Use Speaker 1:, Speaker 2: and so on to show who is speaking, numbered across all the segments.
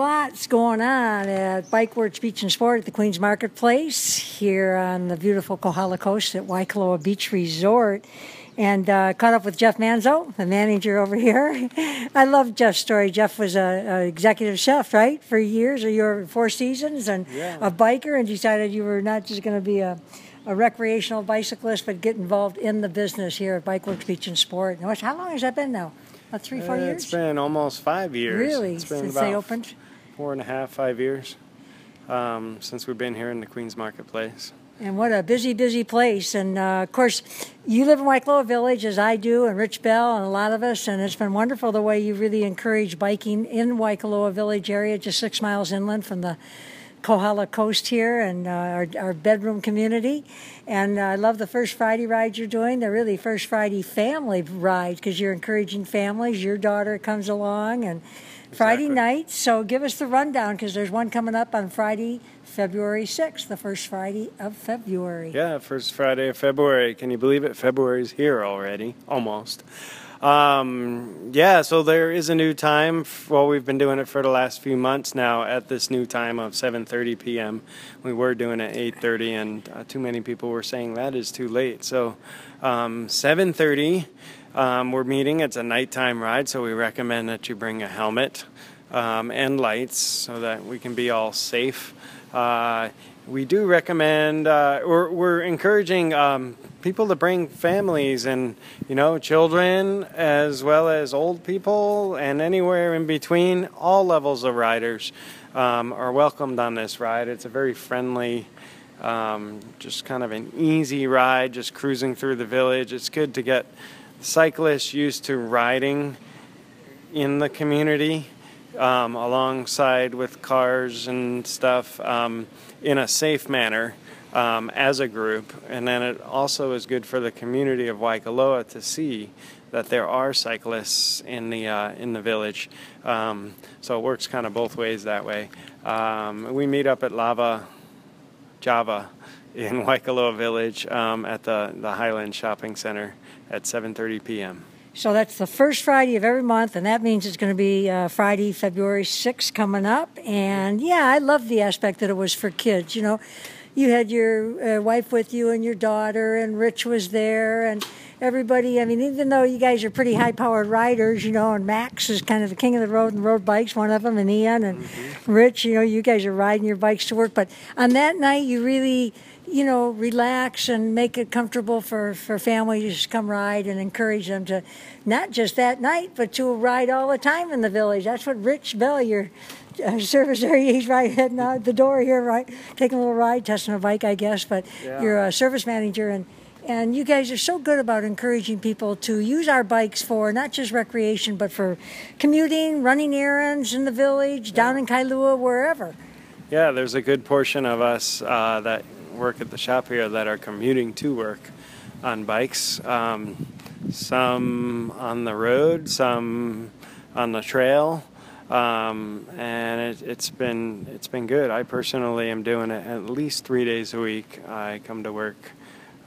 Speaker 1: lots going on at Bike Bikeworks Beach and Sport at the Queens Marketplace here on the beautiful Kohala Coast at Waikoloa Beach Resort. And uh, caught up with Jeff Manzo, the manager over here. I love Jeff's story. Jeff was a, executive chef, right, for years, or your four seasons, and
Speaker 2: Yeah.
Speaker 1: a biker, and decided you were not just going to be a, a recreational bicyclist, but get involved in the business here at Bikeworks Beach and Sport. How long has that been now? About three, four
Speaker 2: Uh,
Speaker 1: years?
Speaker 2: It's been almost five years.
Speaker 1: Really? Since they opened?
Speaker 2: Four and a half, five years um, since we've been here in the Queens Marketplace.
Speaker 1: And what a busy, busy place. And uh, of course, you live in Waikoloa Village, as I do, and Rich Bell, and a lot of us. And it's been wonderful the way you really encourage biking in Waikoloa Village area, just six miles inland from the Kohala Coast here and uh, our, our bedroom community. And uh, I love the First Friday rides you're doing. They're really First Friday family rides because you're encouraging families. Your daughter comes along and Friday
Speaker 2: Exactly.
Speaker 1: night. So give us the rundown because there's one coming up on Friday, February 6th, the first Friday of February.
Speaker 2: Yeah, first Friday of February. Can you believe it? February's here already, almost. Um, yeah, so there is a new time. Well, we've been doing it for the last few months now at this new time of 7:30 p.m. We were doing it 8:30, and uh, too many people were saying that is too late. So um, 7:30, um, we're meeting. It's a nighttime ride, so we recommend that you bring a helmet um, and lights so that we can be all safe. Uh, we do recommend, uh, we're, we're encouraging um, people to bring families and, you know, children as well as old people and anywhere in between. All levels of riders um, are welcomed on this ride. It's a very friendly, um, just kind of an easy ride, just cruising through the village. It's good to get cyclists used to riding in the community um, alongside with cars and stuff um, in a safe manner um, as a group. And then it also is good for the community of Waikoloa to see that there are cyclists in the uh, in the village. Um, so it works kind of both ways that way. Um, we meet up at Lava Java in Waikoloa Village um, at the, the Highland Shopping Center at 7:30 p.m.
Speaker 1: So that's the first Friday of every month, and that means it's going to be uh, Friday, February 6th coming up. And yeah, I love the aspect that it was for kids. You know, you had your uh, wife with you and your daughter, and Rich was there, and everybody. I mean, even though you guys are pretty high powered riders, you know, and Max is kind of the king of the road and road bikes, one of them, and Ian and Rich, you know, you guys are riding your bikes to work. But on that night, you really you know, relax and make it comfortable for, for families to come ride and encourage them to not just that night, but to ride all the time in the village. That's what Rich Bell, your uh, service area, he's right heading out the door here, right? Taking a little ride, testing a bike, I guess, but
Speaker 2: Yeah.
Speaker 1: you're a service manager and and you guys are so good about encouraging people to use our bikes for not just recreation, but for commuting, running errands in the village, down in Kailua, wherever.
Speaker 2: Yeah, there's a good portion of us uh, that work at the shop here that are commuting to work on bikes. Um, some on the road, some on the trail, um, and it, it's been it's been good. I personally am doing it at least three days a week. I come to work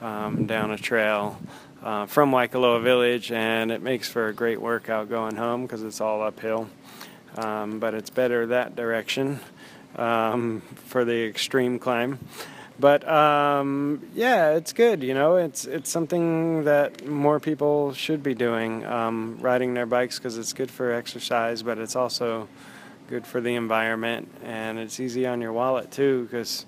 Speaker 2: um, down a trail. Uh, from Waikoloa Village, and it makes for a great workout going home because it's all uphill. Um, but it's better that direction um, for the extreme climb. But um, yeah, it's good. You know, it's it's something that more people should be doing, um, riding their bikes because it's good for exercise, but it's also good for the environment. And it's easy on your wallet too because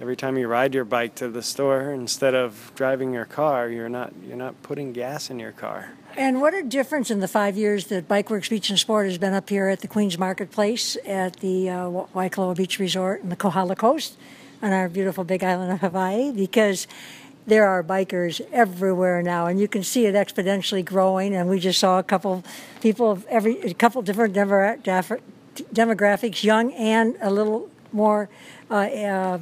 Speaker 2: every time you ride your bike to the store instead of driving your car you're not you're not putting gas in your car.
Speaker 1: And what a difference in the five years that Bike Works Beach and Sport has been up here at the Queens Marketplace at the uh, Waikoloa Beach Resort and the Kohala Coast on our beautiful big island of Hawaii because there are bikers everywhere now and you can see it exponentially growing and we just saw a couple people of every a couple different demographics young and a little more uh, uh,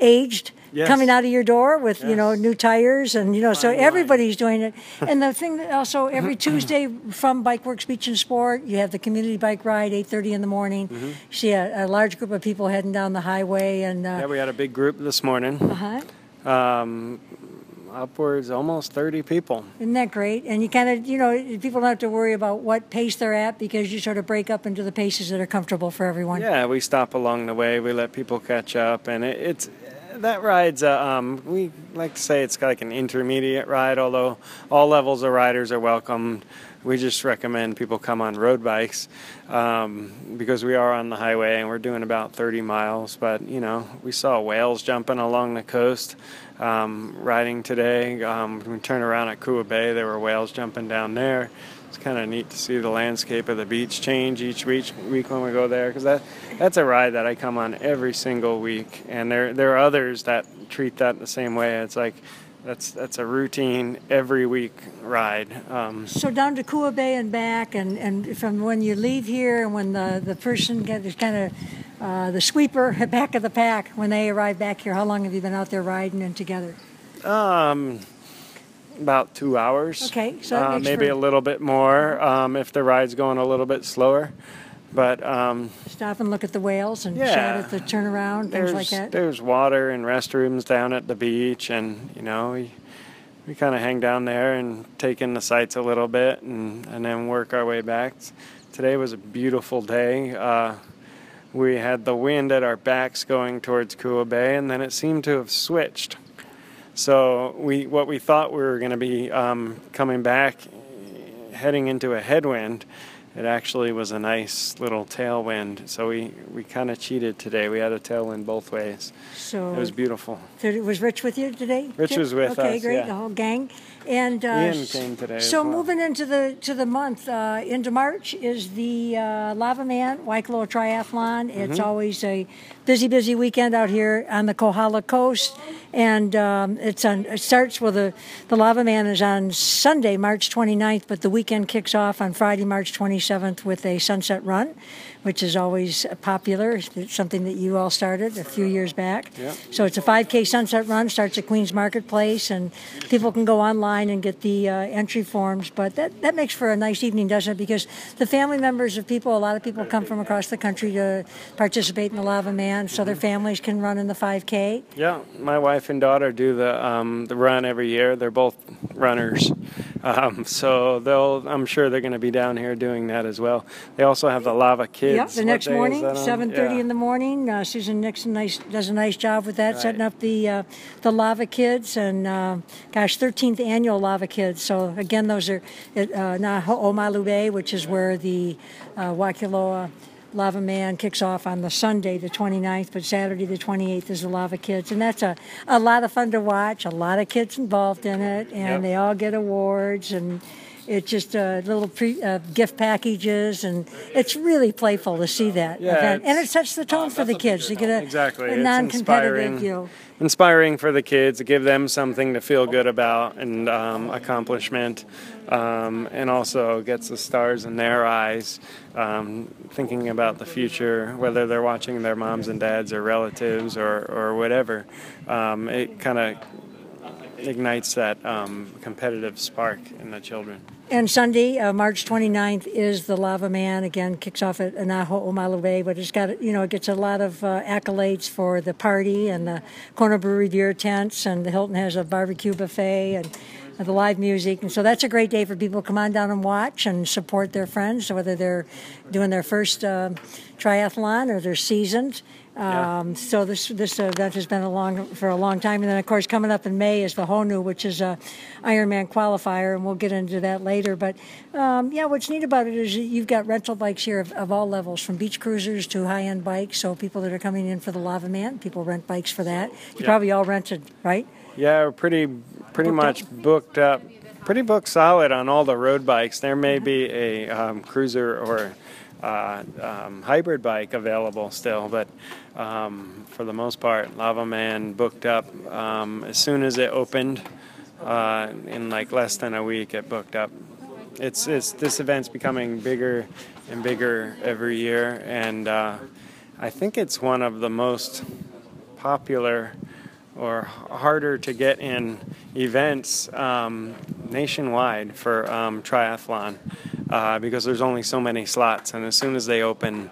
Speaker 1: aged
Speaker 2: Yes.
Speaker 1: coming out of your door with you know new tires and you know so everybody's doing it and the thing that also every tuesday from bikeworks beach and sport you have the community bike ride 8.30 in the morning
Speaker 2: Mm-hmm.
Speaker 1: you see a, a large group of people heading down the highway and
Speaker 2: yeah
Speaker 1: uh,
Speaker 2: we had a big group this morning
Speaker 1: uh-huh.
Speaker 2: um, upwards almost 30 people.
Speaker 1: Isn't that great? And you kind of, you know, people don't have to worry about what pace they're at because you sort of break up into the paces that are comfortable for everyone.
Speaker 2: Yeah, we stop along the way. We let people catch up, and it, it's that ride's uh, um, we like to say it's like an intermediate ride. Although all levels of riders are welcome, we just recommend people come on road bikes um, because we are on the highway and we're doing about 30 miles. But you know, we saw whales jumping along the coast um, riding today. Um, we turned around at Kua Bay, there were whales jumping down there. It's kind of neat to see the landscape of the beach change each week, week when we go there because that that's a ride that I come on every single week, and there there are others that treat that the same way. It's like that's that's a routine every week ride. Um,
Speaker 1: so down to Kua Bay and back, and, and from when you leave here and when the, the person gets kind of uh, the sweeper back of the pack when they arrive back here. How long have you been out there riding and together?
Speaker 2: Um, about two hours.
Speaker 1: Okay, so
Speaker 2: uh, maybe for... a little bit more um, if the ride's going a little bit slower. But um,
Speaker 1: stop and look at the whales and
Speaker 2: yeah,
Speaker 1: chat at the turnaround, things like that.
Speaker 2: There's water and restrooms down at the beach, and you know we we kind of hang down there and take in the sights a little bit, and and then work our way back. Today was a beautiful day. Uh, we had the wind at our backs going towards Kua Bay, and then it seemed to have switched. So we, what we thought we were going to be um, coming back, heading into a headwind, it actually was a nice little tailwind. So we, we kind of cheated today. We had a tailwind both ways.
Speaker 1: So
Speaker 2: it was beautiful.
Speaker 1: Was Rich with you today?
Speaker 2: Rich was with
Speaker 1: okay,
Speaker 2: us.
Speaker 1: Okay, great.
Speaker 2: Yeah.
Speaker 1: The whole gang. And uh,
Speaker 2: Ian came today.
Speaker 1: So
Speaker 2: well.
Speaker 1: moving into the to the month, uh, into March is the uh, Lava Man Waikoloa Triathlon. It's mm-hmm. always a busy, busy weekend out here on the Kohala Coast, and um, it's on. It starts with the the Lava Man is on Sunday, March 29th, but the weekend kicks off on Friday, March 27th, with a sunset run which is always popular. It's something that you all started a few years back.
Speaker 2: Yep.
Speaker 1: So it's a 5K sunset run, starts at Queens Marketplace, and people can go online and get the uh, entry forms. But that, that makes for a nice evening, doesn't it? Because the family members of people, a lot of people come from across the country to participate in the Lava Man, so their families can run in the 5K.
Speaker 2: Yeah, my wife and daughter do the um, the run every year. They're both runners, um, so they'll. I'm sure they're going to be down here doing that as well. They also have the Lava Kids.
Speaker 1: Yep, the next morning, seven thirty yeah. in the morning. Uh, Susan Nixon nice, does a nice job with that, right. setting up the uh, the Lava Kids, and uh, gosh, thirteenth annual Lava Kids. So again, those are at uh, which is where the uh, Waikoloa. Lava Man kicks off on the Sunday, the 29th, but Saturday, the 28th, is the Lava Kids. And that's a, a lot of fun to watch, a lot of kids involved in it, and yep. they all get awards. And it's just uh, little pre, uh, gift packages, and it's really playful to see that
Speaker 2: yeah,
Speaker 1: event. And it sets the tone for the kids. to get a,
Speaker 2: exactly.
Speaker 1: a non-competitive, you
Speaker 2: inspiring for the kids to give them something to feel good about and um, accomplishment, um, and also gets the stars in their eyes, um, thinking about the future, whether they're watching their moms and dads or relatives or, or whatever. Um, it kind of ignites that um, competitive spark in the children.
Speaker 1: And Sunday, uh, March 29th, is the Lava Man. Again, kicks off at Naho'omalu Bay, but it's got, you know, it gets a lot of uh, accolades for the party and the Kona Brewery beer tents, and the Hilton has a barbecue buffet and the live music. And so that's a great day for people to come on down and watch and support their friends, whether they're doing their first uh, triathlon or they're seasoned. Um, So this this event has been along for a long time, and then of course coming up in May is the Honu, which is a Ironman qualifier, and we'll get into that later. But um, yeah, what's neat about it is you've got rental bikes here of, of all levels, from beach cruisers to high end bikes. So people that are coming in for the Lava Man, people rent bikes for that. You yeah. probably all rented, right?
Speaker 2: Yeah, we're pretty pretty much up. booked up, pretty booked solid on all the road bikes. There may be a um, cruiser or uh, um, hybrid bike available still, but um, for the most part, Lava Man booked up um, as soon as it opened. Uh, in like less than a week, it booked up. It's, it's this event's becoming bigger and bigger every year, and uh, I think it's one of the most popular or harder to get in events um, nationwide for um, triathlon uh, because there's only so many slots, and as soon as they open,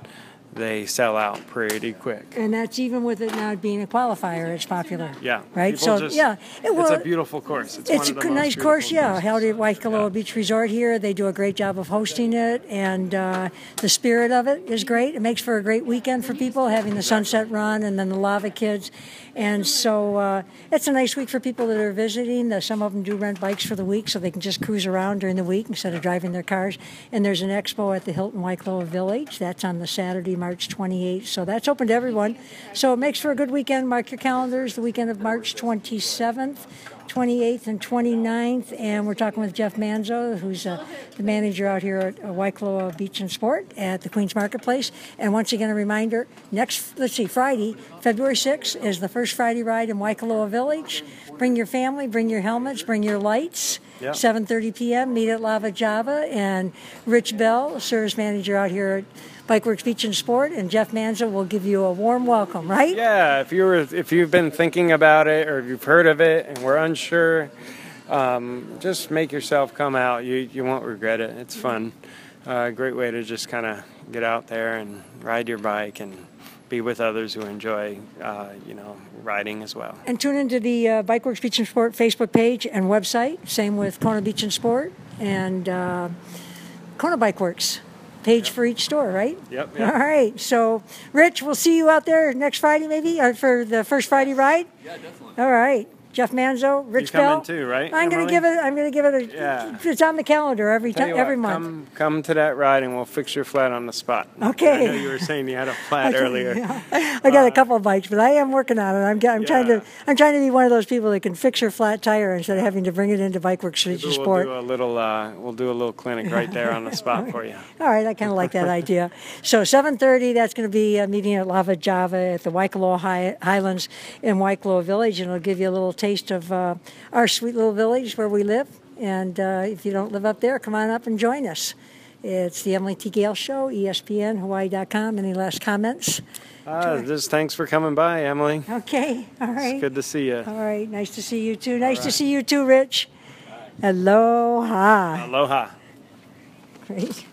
Speaker 2: they sell out pretty quick.
Speaker 1: And that's even with it now being a qualifier, it's popular.
Speaker 2: Yeah.
Speaker 1: Right?
Speaker 2: People
Speaker 1: So,
Speaker 2: just-
Speaker 1: yeah. It
Speaker 2: it's
Speaker 1: will-
Speaker 2: a beautiful course. It's,
Speaker 1: It's a
Speaker 2: of the
Speaker 1: c-
Speaker 2: most
Speaker 1: nice course, yeah.
Speaker 2: courses.
Speaker 1: Held at Waikoloa Beach Resort here. They do a great job of hosting it, and uh, the spirit of it is great. It makes for a great weekend for people having the sunset run and then the lava kids. And so uh, it's a nice week for people that are visiting. Some of them do rent bikes for the week so they can just cruise around during the week instead of driving their cars. And there's an expo at the Hilton Waikoloa Village. That's on the Saturday, March 28th. So that's open to everyone. So it makes for a good weekend. Mark your calendars. The weekend of March 27th. 28th and 29th, and we're talking with Jeff Manzo, who's uh, the manager out here at uh, Waikoloa Beach and Sport at the Queens Marketplace. And once again, a reminder: next, let's see, Friday, February 6th is the first Friday ride in Waikoloa Village. Bring your family, bring your helmets, bring your lights.
Speaker 2: Yeah.
Speaker 1: 7:30 p.m. Meet at Lava Java, and Rich Bell, service manager out here at Bikeworks Beach and Sport, and Jeff Manzo will give you a warm welcome. Right?
Speaker 2: Yeah, if you were, if you've been thinking about it or if you've heard of it and we're unsure, um, just make yourself come out. You you won't regret it. It's fun. Uh, great way to just kind of get out there and ride your bike and be with others who enjoy, uh, you know, riding as well.
Speaker 1: And tune into the uh, Bikeworks Beach and Sport Facebook page and website. Same with Kona Beach and Sport and uh, Kona Bikeworks page for each store, right?
Speaker 2: Yep,
Speaker 1: All
Speaker 2: yep.
Speaker 1: right. So, Rich, we'll see you out there next Friday, maybe, or for the first Friday ride.
Speaker 3: Yeah, definitely.
Speaker 1: All right. Jeff Manzo, Rich
Speaker 2: coming
Speaker 1: Bell.
Speaker 2: too, right,
Speaker 1: I'm going to give it. I'm going to give it a.
Speaker 2: Yeah.
Speaker 1: It's on the calendar every time,
Speaker 2: what,
Speaker 1: every month.
Speaker 2: Come, come to that ride and we'll fix your flat on the spot.
Speaker 1: Okay.
Speaker 2: I know you were saying you had a flat earlier.
Speaker 1: I got a couple of bikes, but I am working on it. I'm, I'm trying to. I'm trying to be one of those people that can fix your flat tire instead of having to bring it into Bikeworks Beach and
Speaker 2: We'll
Speaker 1: Sport.
Speaker 2: do a little. Uh, we'll do a little clinic right there on the spot for you.
Speaker 1: All right, I kind of like that idea. So 7:30, that's going to be a meeting at Lava Java at the Waikoloa High, Highlands in Waikoloa Village, and it'll give you a little taste of uh, our sweet little village where we live. And uh, if you don't live up there, come on up and join us. It's the Emily T. Gail Show, ESPN, Hawaii.com. Any last comments?
Speaker 2: Uh, just thanks for coming by, Emily.
Speaker 1: Okay, all right.
Speaker 2: It's good to see you.
Speaker 1: All right, nice to see you too. Nice to see you too, Rich. Aloha.
Speaker 2: Aloha.
Speaker 1: Great.